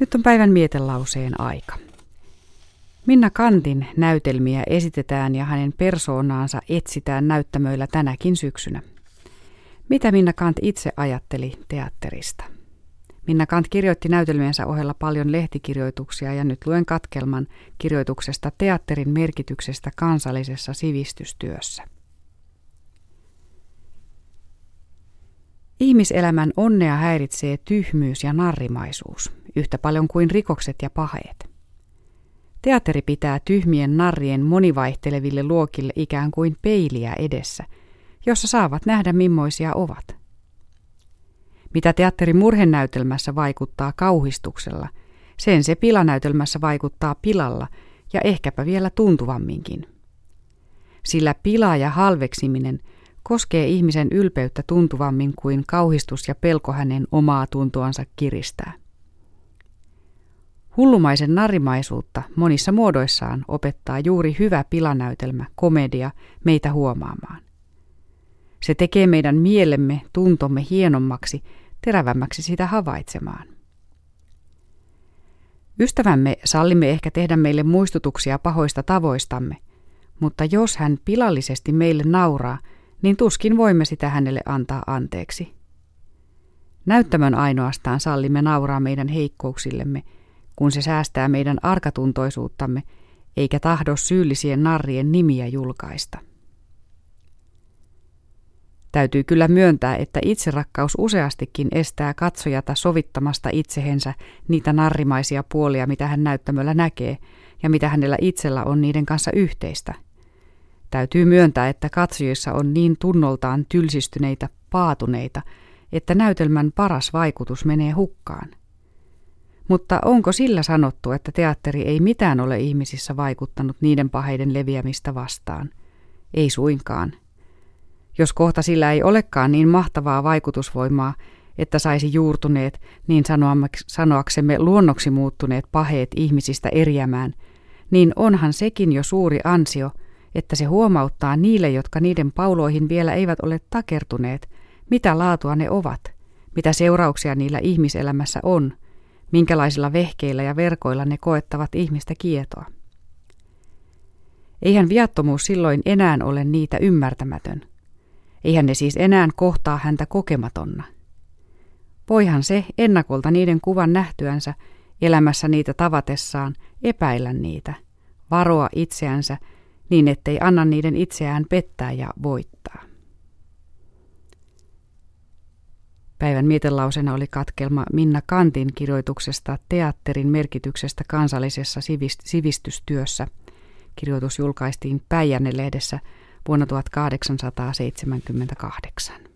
Nyt on päivän mietelauseen aika. Minna Kantin näytelmiä esitetään ja hänen persoonaansa etsitään näyttämöillä tänäkin syksynä. Mitä Minna Kant itse ajatteli teatterista? Minna Kant kirjoitti näytelmiensä ohella paljon lehtikirjoituksia ja nyt luen katkelman kirjoituksesta teatterin merkityksestä kansallisessa sivistystyössä. Ihmiselämän onnea häiritsee tyhmyys ja narrimaisuus, yhtä paljon kuin rikokset ja paheet. Teatteri pitää tyhmien narrien monivaihteleville luokille ikään kuin peiliä edessä, jossa saavat nähdä mimmoisia ovat. Mitä teatteri murhenäytelmässä vaikuttaa kauhistuksella, sen se pilanäytelmässä vaikuttaa pilalla ja ehkäpä vielä tuntuvamminkin. Sillä pila ja halveksiminen koskee ihmisen ylpeyttä tuntuvammin kuin kauhistus ja pelko hänen omaa tuntoansa kiristää. Hullumaisen narimaisuutta monissa muodoissaan opettaa juuri hyvä pilanäytelmä, komedia, meitä huomaamaan. Se tekee meidän mielemme, tuntomme hienommaksi, terävämmäksi sitä havaitsemaan. Ystävämme sallimme ehkä tehdä meille muistutuksia pahoista tavoistamme, mutta jos hän pilallisesti meille nauraa, niin tuskin voimme sitä hänelle antaa anteeksi. Näyttämön ainoastaan sallimme nauraa meidän heikkouksillemme, kun se säästää meidän arkatuntoisuuttamme, eikä tahdo syyllisien narrien nimiä julkaista. Täytyy kyllä myöntää, että itserakkaus useastikin estää katsojata sovittamasta itsehensä niitä narrimaisia puolia, mitä hän näyttämöllä näkee ja mitä hänellä itsellä on niiden kanssa yhteistä. Täytyy myöntää, että katsojissa on niin tunnoltaan tylsistyneitä, paatuneita, että näytelmän paras vaikutus menee hukkaan. Mutta onko sillä sanottu, että teatteri ei mitään ole ihmisissä vaikuttanut niiden paheiden leviämistä vastaan? Ei suinkaan. Jos kohta sillä ei olekaan niin mahtavaa vaikutusvoimaa, että saisi juurtuneet, niin sanoaksemme luonnoksi muuttuneet paheet ihmisistä eriämään, niin onhan sekin jo suuri ansio, että se huomauttaa niille, jotka niiden pauloihin vielä eivät ole takertuneet, mitä laatua ne ovat, mitä seurauksia niillä ihmiselämässä on, minkälaisilla vehkeillä ja verkoilla ne koettavat ihmistä kietoa. Eihän viattomuus silloin enää ole niitä ymmärtämätön. Eihän ne siis enää kohtaa häntä kokematonna. Voihan se ennakolta niiden kuvan nähtyänsä, elämässä niitä tavatessaan, epäillä niitä, varoa itseänsä niin ettei anna niiden itseään pettää ja voittaa. Päivän mietelausena oli katkelma Minna Kantin kirjoituksesta teatterin merkityksestä kansallisessa sivistystyössä. Kirjoitus julkaistiin Päijänne-lehdessä vuonna 1878.